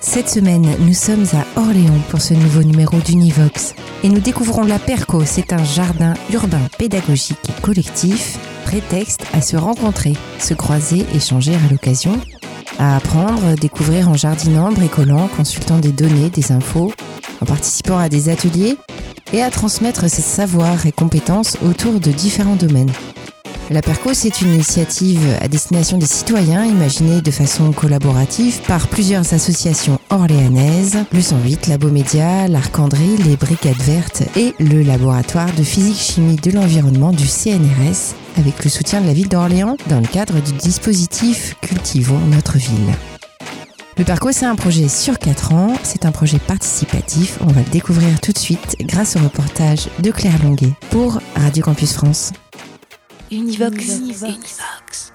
Cette semaine, nous sommes à Orléans pour ce nouveau numéro d'Univox et nous découvrons la Perco. C'est un jardin urbain pédagogique et collectif, prétexte à se rencontrer, se croiser, échanger à l'occasion, à apprendre, découvrir en jardinant, bricolant, consultant des données, des infos, en participant à des ateliers et à transmettre ses savoirs et compétences autour de différents domaines. La Perco, c'est une initiative à destination des citoyens imaginée de façon collaborative par plusieurs associations orléanaises, le 108, Labomédia, l'Arcandrie, les Brigades Vertes et le laboratoire de physique-chimie de l'environnement du CNRS avec le soutien de la ville d'Orléans dans le cadre du dispositif Cultivons notre ville. Le Perco, c'est un projet sur 4 ans, c'est un projet participatif, on va le découvrir tout de suite grâce au reportage de Claire Longuet pour Radio Campus France. Univox. Univox.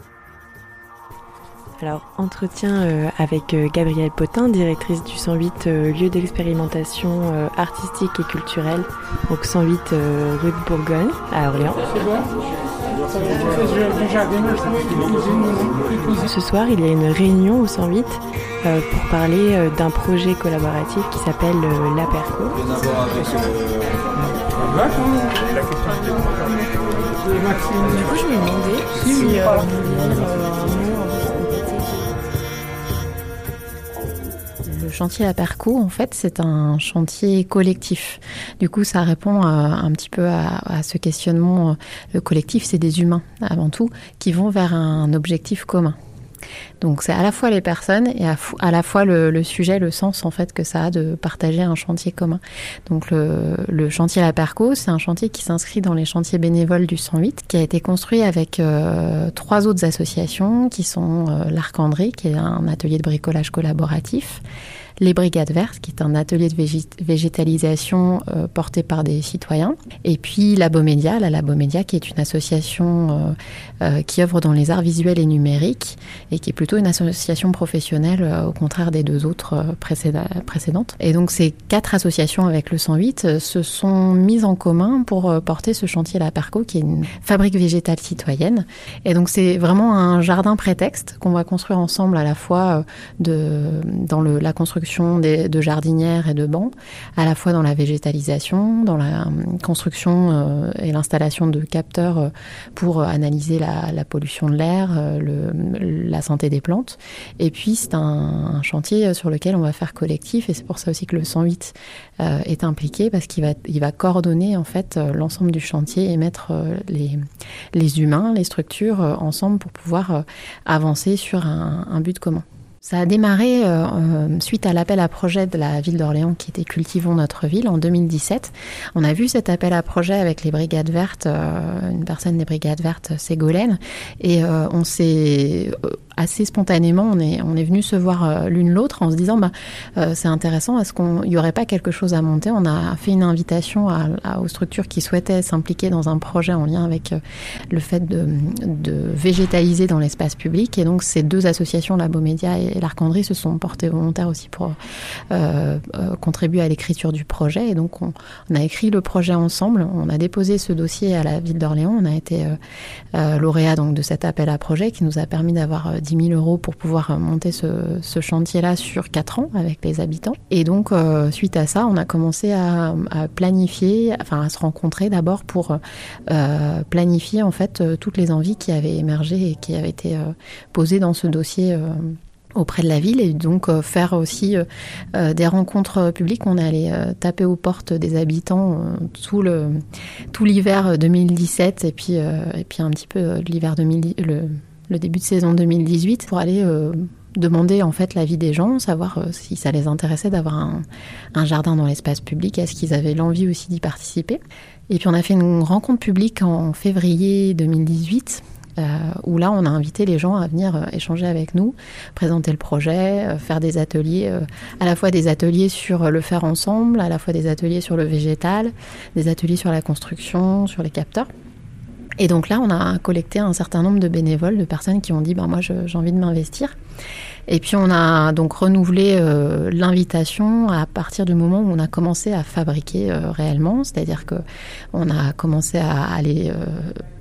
Alors, entretien euh, avec euh, Gabrielle Potin, directrice du 108 euh, lieu d'expérimentation artistique et culturelle, donc 108 euh, rue de Bourgogne à Orléans. Ce soir, il y a une réunion au 108 euh, pour parler d'un projet collaboratif qui s'appelle euh, La Perco. Du coup, je me demandais si euh, Le chantier La Perco, en fait, c'est un chantier collectif. Du coup, ça répond à- un petit peu à, à ce questionnement. Le collectif, c'est des humains, avant tout, qui vont vers un objectif commun. Donc, c'est à la fois les personnes et à, la fois le, sujet, le sens, en fait, que ça a de partager un chantier commun. Donc, le, chantier La Perco, c'est un chantier qui s'inscrit dans les chantiers bénévoles du 108, qui a été construit avec euh, trois autres associations, qui sont euh, qui est un atelier de bricolage collaboratif, les Brigades Vertes, qui est un atelier de végé- végétalisation euh, porté par des citoyens, et puis Labomédia, la Labomédia, qui est une association euh, euh, qui œuvre dans les arts visuels et numériques, et qui est plutôt une association professionnelle, au contraire des deux autres précédentes. Et donc ces quatre associations avec le 108 euh, se sont mises en commun pour porter ce chantier La Perco, qui est une fabrique végétale citoyenne. Et donc c'est vraiment un jardin prétexte qu'on va construire ensemble à la fois dans la construction de jardinières et de bancs, à la fois dans la végétalisation, dans la hum, construction euh, et l'installation de capteurs euh, pour euh, analyser la, pollution de l'air, euh, la santé des plantes. Et puis c'est un, chantier sur lequel on va faire collectif et c'est pour ça aussi que le 108 euh, est impliqué parce qu'il va, coordonner en fait euh, l'ensemble du chantier et mettre euh, les, humains, les structures euh, ensemble pour pouvoir euh, avancer sur un but commun. Ça a démarré euh, suite à l'appel à projet de la ville d'Orléans qui était Cultivons notre ville en 2017. On a vu cet appel à projet avec les Brigades Vertes, euh, une personne des Brigades Vertes, Ségolène, et euh, on s'est assez spontanément, on est, on est venu se voir euh, l'une l'autre en se disant bah, euh, c'est intéressant, est-ce qu'il n'y aurait pas quelque chose à monter? On a fait une invitation aux structures qui souhaitaient s'impliquer dans un projet en lien avec euh, le fait de, végétaliser dans l'espace public. Et donc ces deux associations, la Beaumédia et l'Arcandrie, se sont portées volontaires aussi pour contribuer à l'écriture du projet. Et donc on, on a écrit le projet ensemble, on a déposé ce dossier à la ville d'Orléans, on a été lauréat donc de cet appel à projet qui nous a permis d'avoir 10 000 euros pour pouvoir euh, monter ce, chantier-là sur 4 ans avec les habitants. Et donc euh, suite à ça, on a commencé à, planifier, enfin à se rencontrer d'abord pour euh, planifier en fait toutes les envies qui avaient émergé et qui avaient été posées dans ce dossier. auprès de la ville et donc faire aussi des rencontres publiques. On est allé taper aux portes des habitants tout le tout l'hiver 2017 et puis et puis un petit peu l'hiver 2000 le, le début de saison 2018 pour aller euh, demander en fait l'avis des gens, savoir euh, si ça les intéressait d'avoir un, jardin dans l'espace public, est-ce qu'ils avaient l'envie aussi d'y participer. Et puis on a fait une rencontre publique en février 2018 où là, on a invité les gens à venir échanger avec nous, présenter le projet, faire des ateliers, à la fois des ateliers sur le faire ensemble, à la fois des ateliers sur le végétal, des ateliers sur la construction, sur les capteurs. Et donc là, on a collecté un certain nombre de bénévoles, de personnes qui ont dit, ben moi, j'ai envie de m'investir. Et puis on a donc renouvelé euh, l'invitation à partir du moment où on a commencé à fabriquer euh, réellement, c'est-à-dire que on a commencé à aller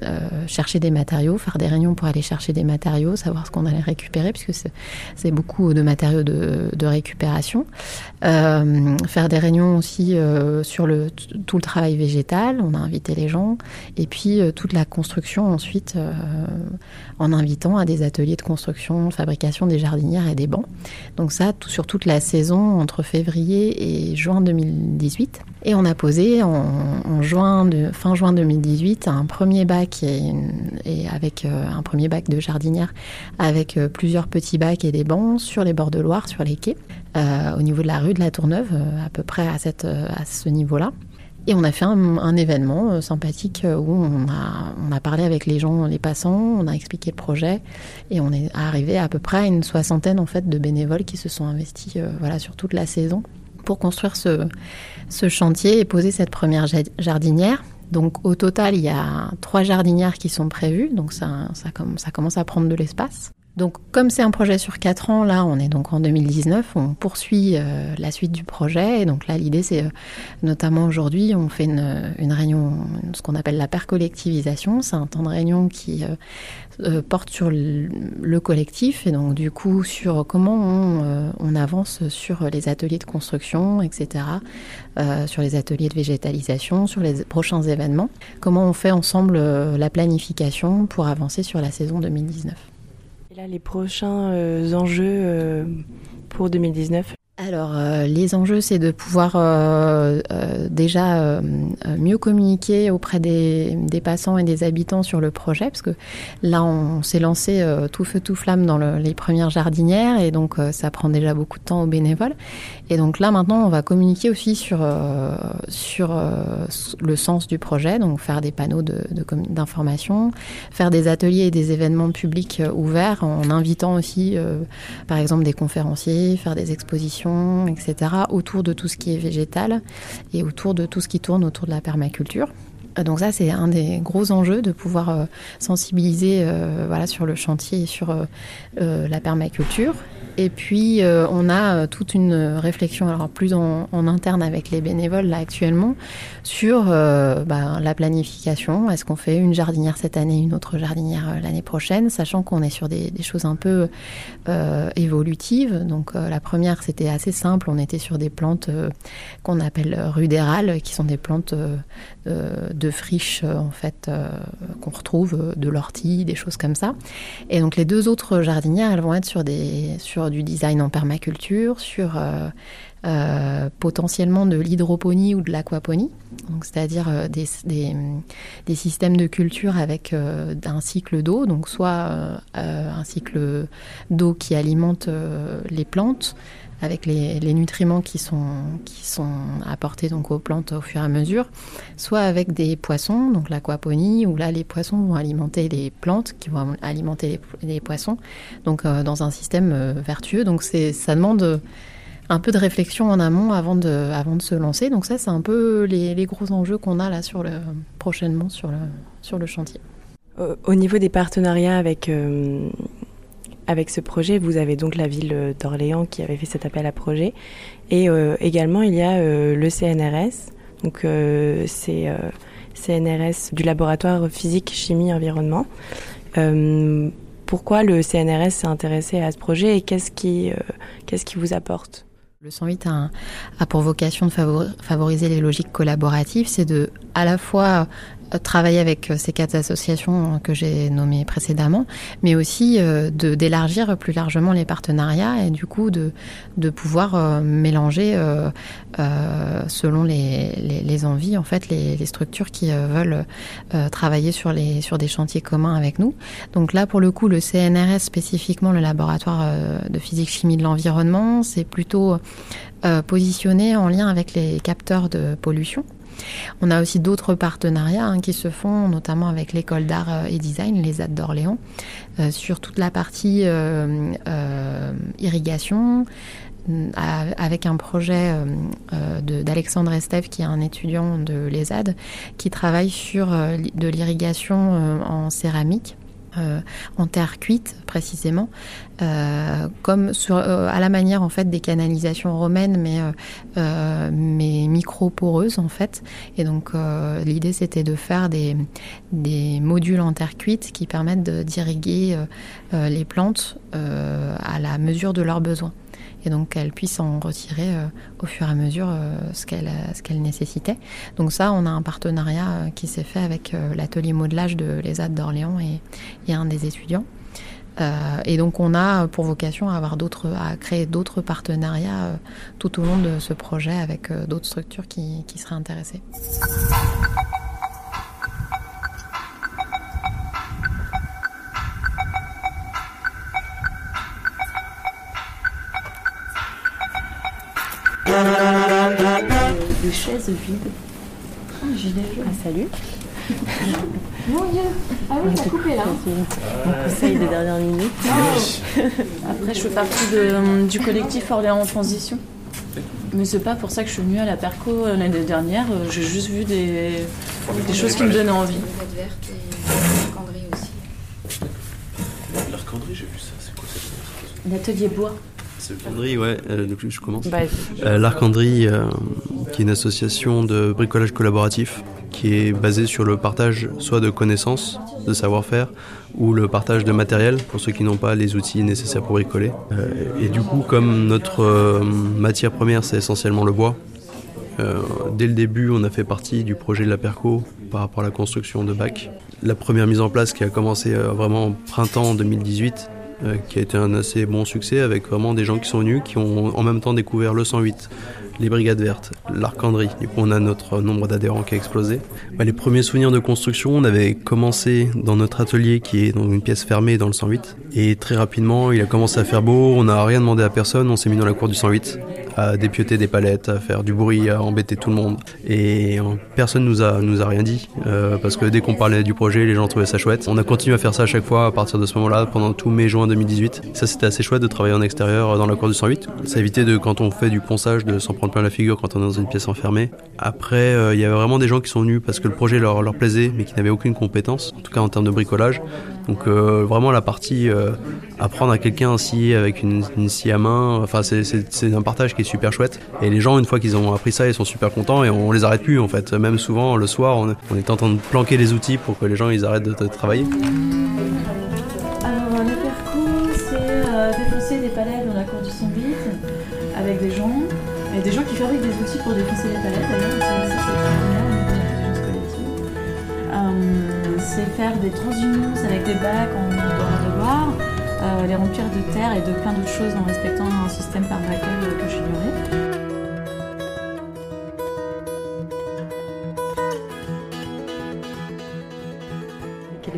euh, chercher des matériaux, faire des réunions pour aller chercher des matériaux, savoir ce qu'on allait récupérer, puisque c'est beaucoup de matériaux de, de récupération. faire des réunions aussi sur tout le travail végétal, on a invité les gens, et puis toute la construction ensuite en invitant à des ateliers de construction, fabrication des et des bancs. Donc ça, sur toute la saison entre février et juin 2018. Et on a posé en, juin fin juin 2018 un premier bac et, avec euh, un premier bac de jardinière avec euh, plusieurs petits bacs et des bancs sur les bords de Loire, sur les quais, euh, au niveau de la rue de la Tourneuve, à peu près à, cette, à ce niveau-là. Et on a fait un, événement euh, sympathique euh, où on a, on a, parlé avec les gens, les passants, on a expliqué le projet et on est arrivé à, peu près à une soixantaine en fait de bénévoles qui se sont investis euh, voilà sur toute la saison pour construire ce, ce chantier et poser cette première jardinière. Donc au total, il y a trois jardinières qui sont prévues, donc ça, ça, ça commence à prendre de l'espace. Donc, comme c'est un projet sur 4 ans, là, on est donc en 2019, on poursuit euh, la suite du projet. Et donc là, l'idée, c'est euh, notamment aujourd'hui, on fait une, réunion, ce qu'on appelle la percollectivisation. C'est un temps de réunion qui euh, porte sur le, collectif et donc du coup sur comment on, on, avance sur les ateliers de construction, etc., sur les ateliers de végétalisation, sur les prochains événements. Comment on fait ensemble la planification pour avancer sur la saison 2019 les prochains euh, enjeux euh, pour 2019 alors, euh, les enjeux, c'est de pouvoir euh, euh, déjà mieux communiquer auprès des, passants et des habitants sur le projet, parce que là, on s'est lancé tout feu tout flamme dans les premières jardinières, et donc ça prend déjà beaucoup de temps aux bénévoles. Et donc là, maintenant, on va communiquer aussi sur sur le sens du projet, donc faire des panneaux d'information, faire des ateliers et des événements publics ouverts, en invitant aussi, par exemple, des conférenciers, faire des expositions etc., autour de tout ce qui est végétal et autour de tout ce qui tourne autour de la permaculture. Euh, donc ça, c'est un des gros enjeux de pouvoir euh, sensibiliser euh, voilà, sur le chantier et sur la permaculture. Et puis, on a toute une réflexion, alors plus en, interne avec les bénévoles là actuellement, sur bah, la planification. Est-ce qu'on fait une jardinière cette année, une autre jardinière l'année prochaine, sachant qu'on est sur des, des choses un peu évolutives. Donc, la première, c'était assez simple. On était sur des plantes qu'on appelle rudérales, qui sont des plantes de friches euh, en fait euh, qu'on retrouve, euh, de l'ortie, des choses comme ça. Et donc les deux autres jardinières, elles vont être sur des sur du design en permaculture, sur potentiellement de l'hydroponie ou de l'aquaponie, c'est-à-dire des, des, des, systèmes de culture avec un cycle d'eau, donc soit un cycle d'eau qui alimente les plantes, avec les, nutriments qui sont, qui sont apportés donc aux plantes au fur et à mesure, soit avec des poissons, donc l'aquaponie, où là les poissons vont alimenter les plantes, qui vont alimenter les, poissons, donc euh, dans un système euh, vertueux. Donc ça demande un peu de réflexion en amont avant de, avant de se lancer. Donc ça, c'est un peu les, gros enjeux qu'on a là sur prochainement sur le, sur le chantier. Au, niveau des partenariats avec euh, avec ce projet, vous avez donc la ville d'Orléans qui avait fait cet appel à projet. Et euh, également, il y a euh, le CNRS. Donc, euh, c'est CNRS du laboratoire physique, chimie, environnement. pourquoi le CNRS s'est intéressé à ce projet et qu'est-ce qui, qu'est-ce qui vous apporte? Le 108 a, a, pour vocation de favoriser les logiques collaboratives, c'est de à la fois travailler avec euh, ces quatre associations que j'ai nommées précédemment, mais aussi euh, de d'élargir plus largement les partenariats et du coup de, de pouvoir euh, mélanger selon les, les, envies en fait les, les structures qui veulent travailler sur les sur des chantiers communs avec nous. Donc là pour le coup le CNRS spécifiquement le laboratoire de physique chimie de l'environnement c'est plutôt positionné en lien avec les capteurs de pollution. On a aussi d'autres partenariats hein, qui se font, notamment avec l'école d'art et design, les AD d'Orléans, sur toute la partie irrigation, avec un projet d'Alexandre Estève, qui est un étudiant de l'ESAD, qui travaille sur de l'irrigation en céramique. Euh, en terre cuite précisément, euh, comme euh, à la manière en fait des canalisations romaines, mais mais micro poreuses en fait. Et donc l'idée c'était de faire des des modules en terre cuite qui permettent d'irriguer les plantes à la mesure de leurs besoins et donc qu'elle puisse en retirer euh, au fur et à mesure euh, ce qu'elle euh, qu'elle nécessitait. Donc ça, on a un partenariat qui s'est fait avec l'atelier modelage de l'ESAD d'Orléans et, et, un des étudiants. et donc on a pour vocation à avoir à créer d'autres partenariats tout au long de ce projet avec d'autres structures qui, qui seraient intéressées. Des chaises vides. Ah, j'ai Ah, salut. Mon Dieu Ah oui, t'as coupé là. On conseil des dernières minutes. Ah. Après, je fais partie de, du collectif Orléans en transition. Mais c'est pas pour ça que je suis venue à la Perco l'année dernière. J'ai juste vu des, des choses qui me donnaient envie. L'arcandrie aussi. L'arcandrie, j'ai vu ça. C'est quoi cette L'atelier bois. L'Arcandrie, ouais, euh, donc je commence. Bah, euh, L'Arcandrie, euh, qui est une association de bricolage collaboratif, qui est basée sur le partage soit de connaissances, de savoir-faire, ou le partage de matériel pour ceux qui n'ont pas les outils nécessaires pour bricoler. et du coup, comme notre matière première, c'est essentiellement le bois, dès le début, on a fait partie du projet de la Perco par rapport à la construction de bacs. La première mise en place qui a commencé vraiment au printemps 2018 euh, qui a été un assez bon succès avec vraiment des gens qui sont venus, qui ont en même temps découvert le 108, les Brigades Vertes, l'Arcandrie. Du coup, on a notre nombre d'adhérents qui a explosé. Bah, les premiers souvenirs de construction, on avait commencé dans notre atelier qui est dans une pièce fermée dans le 108. Et très rapidement, il a commencé à faire beau, on n'a rien demandé à personne, on s'est mis dans la cour du 108 à dépioter des palettes, à faire du bruit, à embêter tout le monde. Et euh, personne nous a, nous a rien dit, euh, parce que dès qu'on parlait du projet, les gens trouvaient ça chouette. On a continué à faire ça à chaque fois à partir de ce moment-là, pendant tout mai-juin 2018. Ça, c'était assez chouette de travailler en extérieur dans la cour du 108. Ça évitait de, quand on fait du ponçage, de s'en prendre plein la figure quand on est dans une pièce enfermée. Après, euh, il y avait vraiment des gens qui sont venus parce que le projet leur, leur plaisait, mais qui n'avaient aucune compétence, en tout cas en termes de bricolage. Donc vraiment la partie apprendre à quelqu'un scier avec une, scie à main, enfin c'est un partage qui est super chouette. Et les gens, une fois qu'ils ont appris ça, ils sont super contents et on les arrête plus en fait. Même souvent le soir, on, est en train de planquer les outils pour que les gens ils arrêtent de travailler. Et des outils pour défoncer les palettes d'ailleurs. C'est faire des transhumances avec des bacs en dans de euh, les remplir de terre et de plein d'autres choses en respectant un système par bracole que j'ignorais.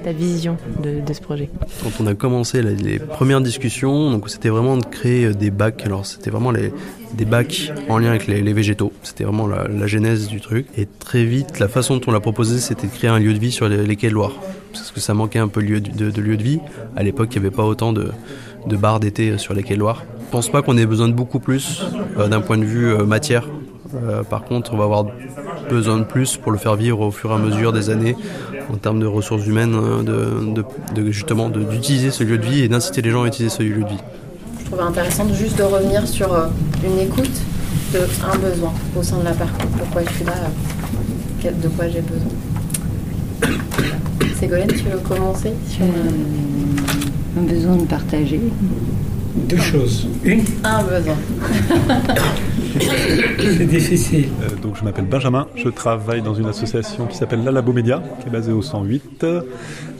Ta vision de, ce projet Quand on a commencé les, premières discussions, donc c'était vraiment de créer des bacs. Alors c'était vraiment les, des bacs en lien avec les, végétaux. C'était vraiment la, genèse du truc. Et très vite, la façon dont on l'a proposé, c'était de créer un lieu de vie sur les, quais de Loire. Parce que ça manquait un peu de lieu de, lieu de vie. À l'époque, il n'y avait pas autant de, de bars d'été sur les quais de Loire. Je pense pas qu'on ait besoin de beaucoup plus euh, d'un point de vue euh, matière. Euh, par contre, on va avoir besoin de plus pour le faire vivre au fur et à mesure des années en termes de ressources humaines, de, de, de justement d'utiliser ce lieu de vie et d'inciter les gens à utiliser ce lieu de vie. Je trouvais intéressant de juste de revenir sur une écoute de un besoin au sein de la parcours. Pourquoi je suis là De quoi j'ai besoin Ségolène, tu veux commencer sur... euh, Un besoin de partager. Deux choses. Une Un besoin. C'est difficile. Euh, donc je m'appelle Benjamin, je travaille dans une association qui s'appelle La Labo Média, qui est basée au 108.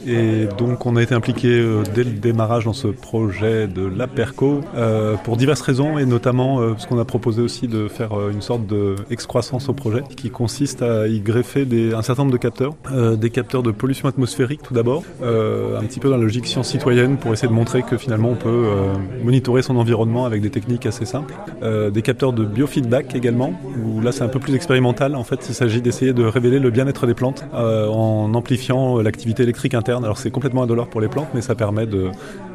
Et donc on a été impliqué euh, dès le démarrage dans ce projet de l'APERCO euh, pour diverses raisons et notamment euh, parce qu'on a proposé aussi de faire une sorte d'excroissance au projet qui consiste à y greffer un certain nombre de capteurs, des capteurs de pollution atmosphérique tout d'abord, un petit peu dans la logique science citoyenne pour essayer de montrer que finalement on peut monitorer son environnement avec des techniques assez simples, des capteurs de biofeedback également où là c'est un peu plus expérimental. En fait il s'agit d'essayer de révéler le bien-être des plantes en amplifiant l'activité électrique interne alors c'est complètement indolore pour les plantes, mais ça permet de,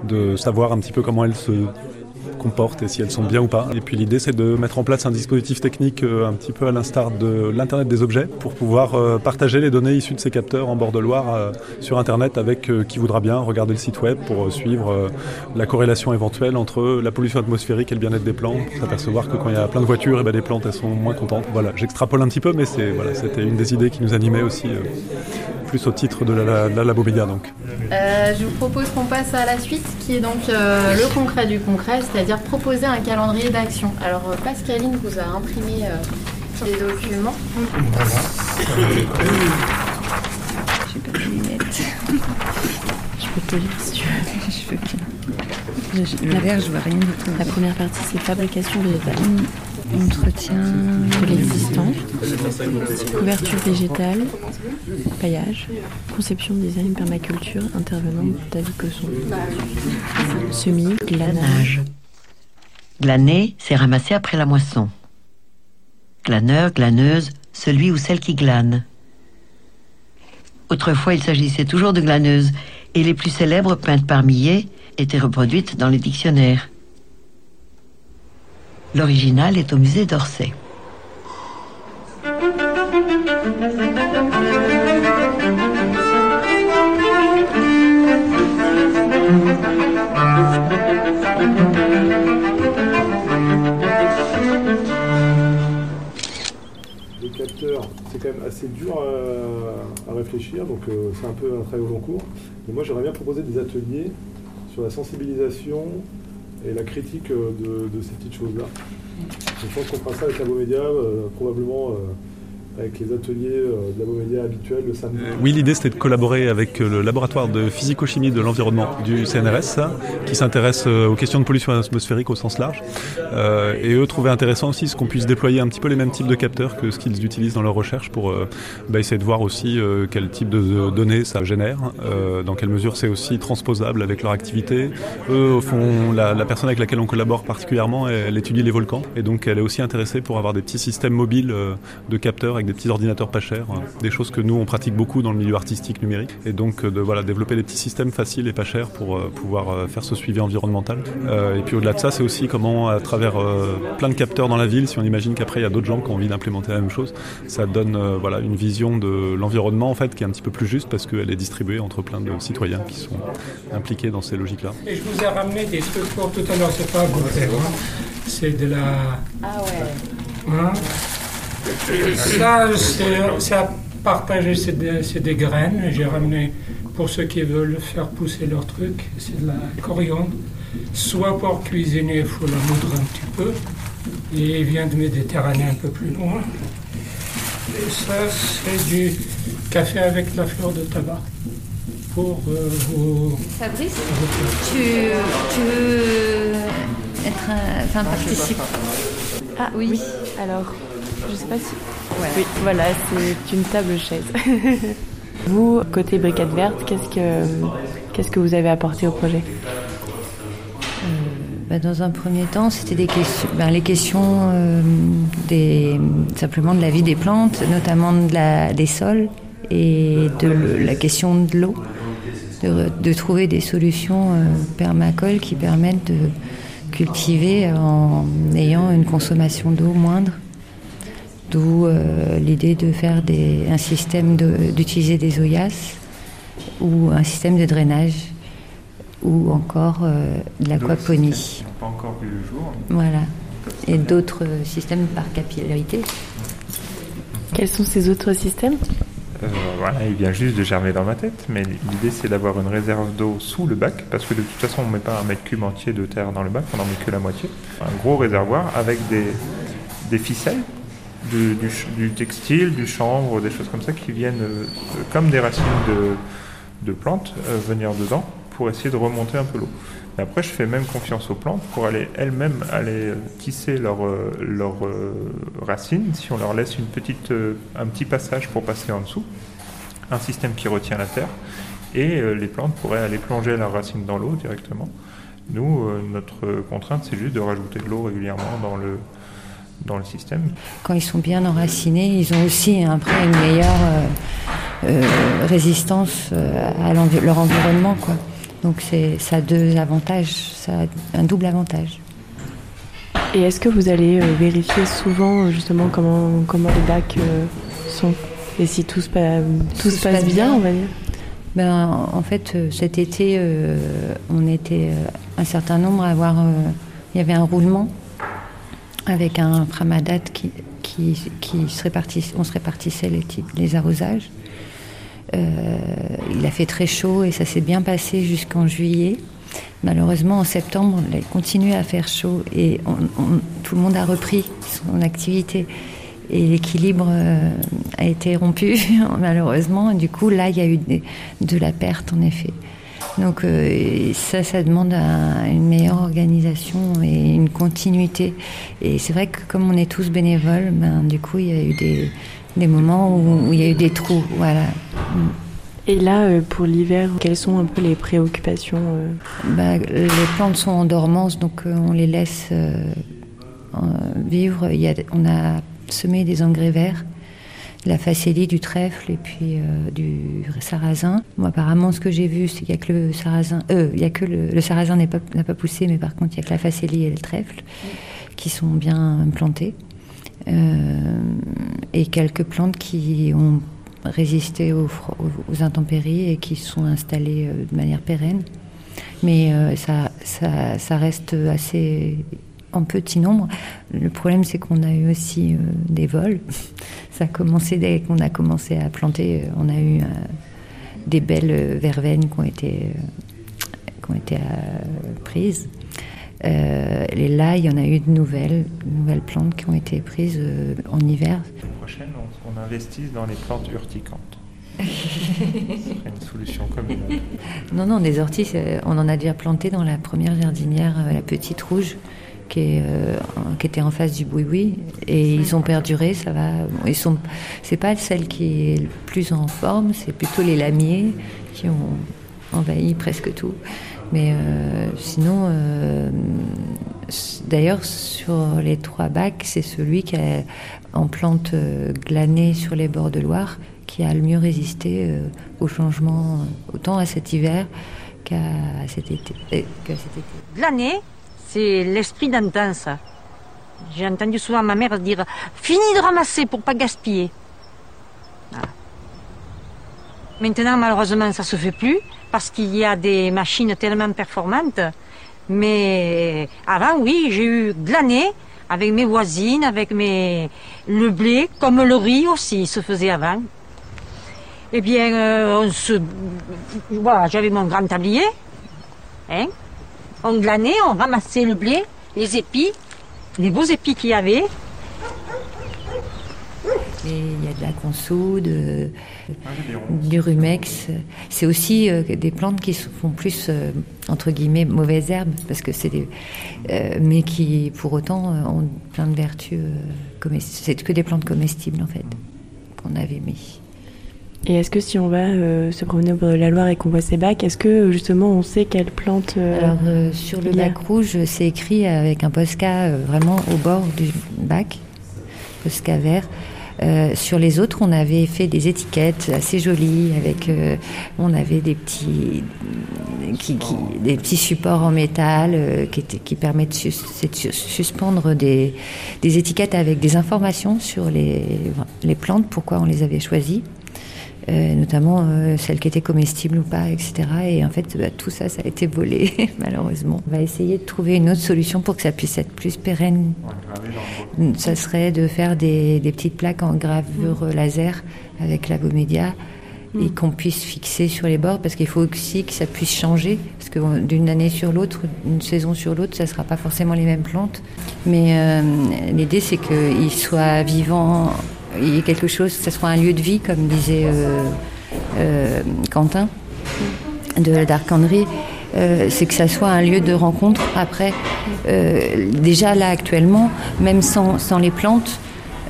de savoir un petit peu comment elles se comportent et si elles sont bien ou pas. Et puis l'idée c'est de mettre en place un dispositif technique euh, un petit peu à l'instar de l'Internet des objets pour pouvoir euh, partager les données issues de ces capteurs en bord de Loire euh, sur Internet avec qui voudra bien regarder le site web pour suivre la corrélation éventuelle entre la pollution atmosphérique et le bien-être des plantes, s'apercevoir que quand il y a plein de voitures, et eh ben, les plantes elles sont moins contentes. Voilà, j'extrapole un petit peu mais c'est voilà, c'était une des idées qui nous animait aussi plus au titre de la, la, donc. je vous propose qu'on passe à la suite qui est donc le concret du concret, c'est-à-dire proposer un calendrier d'action. Alors euh, Pascaline vous a imprimé euh, les documents. J'ai pas de lunettes. Je peux te lire si tu veux. Je veux. La je vois rien du tout. La première partie, c'est fabrication végétale. Entretien de l'existant, couverture végétale, paillage, conception, design, permaculture, intervenant David Cosson, semis, glanage. Glaner, c'est ramasser après la moisson. Glaneur, glaneuse, celui ou celle qui glane. Autrefois, il s'agissait toujours de glaneuses, et les plus célèbres, peintes par milliers, étaient reproduites dans les dictionnaires. L'original est au musée d'Orsay. Assez dur à, réfléchir, donc euh, c'est un peu un travail au long cours. Mais moi, j'aimerais bien proposer des ateliers sur la sensibilisation et la critique euh, de, ces petites choses-là. Je pense qu'on fera ça avec la Média, euh, probablement avec les ateliers euh, de la habituels le samedi. Euh, oui, l'idée c'était de collaborer avec euh, le laboratoire de physico-chimie de l'environnement du CNRS, qui s'intéresse aux questions de pollution atmosphérique au sens large. et eux trouvaient intéressant aussi ce qu'on puisse déployer un petit peu les mêmes types de capteurs que ce qu'ils utilisent dans leur recherche pour bah, essayer de voir aussi quel type de données ça génère, dans quelle mesure c'est aussi transposable avec leur activité. Eux, au fond, la, personne avec laquelle on collabore particulièrement, elle, elle, étudie les volcans et donc elle est aussi intéressée pour avoir des petits systèmes mobiles de capteurs avec des petits ordinateurs pas chers, hein. des choses que nous on pratique beaucoup dans le milieu artistique numérique, et donc euh, de voilà développer des petits systèmes faciles et pas chers pour euh, pouvoir euh, faire ce suivi environnemental. et puis au-delà de ça, c'est aussi comment à travers plein de capteurs dans la ville, si on imagine qu'après il y a d'autres gens qui ont envie d'implémenter la même chose, ça donne voilà une vision de l'environnement en fait qui est un petit peu plus juste parce qu'elle est distribuée entre plein de citoyens qui sont impliqués dans ces logiques-là. Et je vous ai ramené des trucs pour tout à l'heure, c'est pas goûter, hein. c'est de la. Ah ouais. Hein ça, c'est à partager, c'est des, graines. J'ai ramené pour ceux qui veulent faire pousser leur truc, c'est de la coriandre. Soit pour cuisiner, il faut la moudre un petit peu. Et il vient de Méditerranée un peu plus loin. Et ça, c'est du café avec la fleur de tabac. Pour euh, vous. Fabrice, tu, tu, veux être. Enfin, participer Ah oui. oui. Alors, je sais pas si. Oui, voilà, c'est une table chaise. vous, côté Brigade Verte, qu'est-ce que, qu'est-ce que vous avez apporté au projet euh, bah, Dans un premier temps, c'était des questions, ben, les questions euh, des, simplement de la vie des plantes, notamment de la, des sols et de la question de l'eau. De, trouver des solutions euh, permacoles qui permettent de cultiver en ayant une consommation d'eau moindre D'où euh, l'idée de faire des, un système d'utiliser des oyas ou un système de drainage ou encore euh, de l'aquaponie. Pas encore vu le jour. Voilà. Et d'autres systèmes par capillarité. Quels sont ces autres systèmes? Euh, voilà, il vient juste de germer dans ma tête, mais l'idée c'est d'avoir une réserve d'eau sous le bac, parce que de toute façon on ne met pas un mètre cube entier de terre dans le bac, on n'en met que la moitié. Un gros réservoir avec des, des ficelles du, textile, du chanvre, des choses comme ça qui viennent euh, comme des racines de, plantes venir dedans pour essayer de remonter un peu l'eau. après, je fais même confiance aux plantes pour aller elles-mêmes aller tisser leurs leur, racines. Si on leur laisse une petite, un petit passage pour passer en dessous, un système qui retient la terre, et les plantes pourraient aller plonger leurs racines dans l'eau directement. Nous, notre contrainte, c'est juste de rajouter de l'eau régulièrement dans le, dans le système. Quand ils sont bien enracinés, ils ont aussi après une meilleure euh, euh, résistance euh, à leur environnement. Quoi. Donc ça a deux avantages, ça a un double avantage. Et est-ce que vous allez vérifier souvent justement comment, comment les bacs sont? Et si tout se, tout se passe, bien, on va dire? Ben, en fait, cet été, on était un certain nombre à avoir. il y avait un roulement avec un framadat qui, qui, se répartissait, on se répartissait les, les arrosages. Euh, il a fait très chaud et ça s'est bien passé jusqu'en juillet. Malheureusement, en septembre, il continué à faire chaud et tout le monde a repris son activité. Et l'équilibre euh, a été rompu, malheureusement. Du coup, là, il y a eu de la perte, en effet. Donc euh, ça, ça demande une meilleure organisation et une continuité. Et c'est vrai que comme on est tous bénévoles, ben, du coup, il y a eu des, des moments où, il y a eu des trous. Voilà. Et là, euh, pour l'hiver, quelles sont un peu les préoccupations euh ben, Les plantes sont en dormance, donc on les laisse vivre. Il y a, on a semé des engrais verts la facélie, du trèfle et puis euh, du sarrasin. Moi, apparemment, ce que j'ai vu, c'est qu'il n'y a que le sarrasin. Euh, il y a que le, sarrasin n'a pas, poussé, mais par contre, il n'y a que la facélie et le trèfle qui sont bien plantés. Euh, et quelques plantes qui ont résisté aux, intempéries et qui sont installées de manière pérenne. Mais ça, ça reste assez en petit nombre. Le problème, c'est qu'on a eu aussi des vols. Ça a commencé dès qu'on a commencé à planter. Euh, on a eu euh, des belles euh, verveines qui ont été, qui ont été prises. et là, il y en a eu de nouvelles, nouvelles plantes qui ont été prises en hiver. L'année prochaine, on, investit dans les plantes urticantes. Ce serait une solution commune. Non, non, des orties, on en a déjà planté dans la première jardinière, la petite rouge qui, est, euh, était en face du boui-boui et ils ont perduré. Ça va. Ils sont. Pas celle qui est le plus en forme, c'est plutôt les lamiers qui ont envahi presque tout. Mais euh, sinon, euh, d'ailleurs, sur les trois bacs, c'est celui qui est en plante glanée sur les bords de Loire qui a le mieux résisté au changement, autant à cet hiver qu'à cet été. Qu c'est l'esprit d'antan. J'ai entendu souvent ma mère dire Fini de ramasser pour pas gaspiller. Maintenant, malheureusement, ça se fait plus parce qu'il y a des machines tellement performantes. Mais avant, oui, j'ai eu de l'année avec mes voisines, avec mes le blé, comme le riz aussi se faisait avant. Eh bien, euh, on se... voilà, j'avais mon grand tablier, hein, on glanait, on ramassait le blé, les épis, les beaux épis qu'il y avait. il y a de la consoude, du rumex. C'est aussi euh, des plantes qui font plus, euh, entre guillemets, mauvaises herbes, parce que c'est des, euh, mais qui, pour autant, ont plein de vertus. c'est que des plantes comestibles, en fait, qu'on avait mis. Et est-ce que si on va euh, se promener au bord de la Loire et qu'on voit ces bacs, est-ce que justement on sait quelle plante euh, Alors euh, sur le bac rouge, c'est écrit avec un posca vraiment au bord du bac, posca vert. sur les autres, on avait fait des étiquettes assez jolies avec, on avait des petits, qui, des petits supports en métal qui, qui permettent de suspendre des, des, étiquettes avec des informations sur les, les plantes, pourquoi on les avait choisies. Euh, notamment euh, celles qui étaient comestibles ou pas, etc. Et en fait, bah, tout ça, ça a été volé, malheureusement. On va essayer de trouver une autre solution pour que ça puisse être plus pérenne. Ça serait de faire des, petites plaques en gravure mm. laser avec la Gomédia et mm. qu'on puisse fixer sur les bords parce qu'il faut aussi que ça puisse changer parce que d'une année sur l'autre, une saison sur l'autre, ça ne sera pas forcément les mêmes plantes. Mais euh, l'idée c'est qu'ils soient vivants il y ait quelque chose, que ce soit un lieu de vie, comme disait euh, euh, Quentin, de d'Arcandrie, c'est que ça soit un lieu de rencontre. Après, déjà là actuellement, même sans, sans les plantes,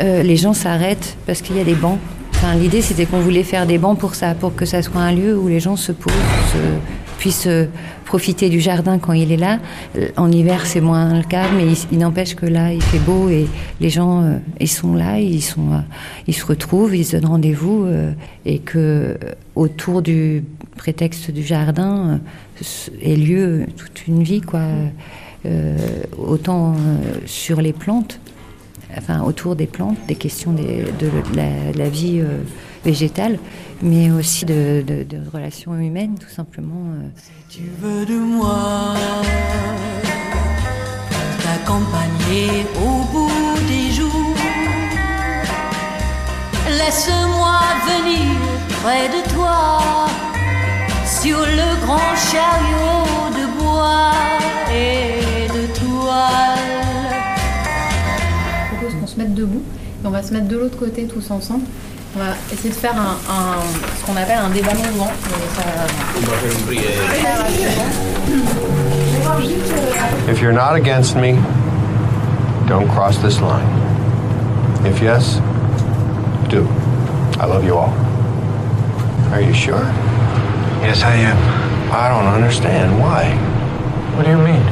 les gens s'arrêtent parce qu'il y a des bancs. Enfin, L'idée, c'était qu'on voulait faire des bancs pour ça, pour que ça soit un lieu où les gens se posent, puissent profiter du jardin quand il est là. Euh, en hiver, c'est moins le cas, mais il, n'empêche que là, il fait beau et les gens, euh, ils sont là, ils sont, euh, ils se retrouvent, ils se donnent rendez-vous et que autour du prétexte du jardin ait lieu toute une vie, quoi. autant sur les plantes, enfin autour des plantes, des questions de, la, vie végétale, mais aussi de, relations humaines, tout simplement. Euh. Si tu veux de moi, t'accompagner au bout des jours, laisse-moi venir près de toi sur le grand chariot de bois et de toile. Je propose qu'on se mette debout et on va se mettre de l'autre côté tous ensemble. On va essayer de faire un, un ce qu'on appelle un débat mouvement. If you're not against me, don't cross this line. If yes, do. I love you all. Are you sure? Yes, I am. I don't understand. Why? What do you mean?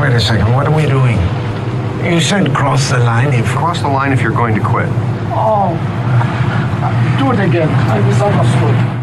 Wait a second. What are we doing? You said cross the line if... Cross the line if you're going to quit. Oh, do it again. I misunderstood.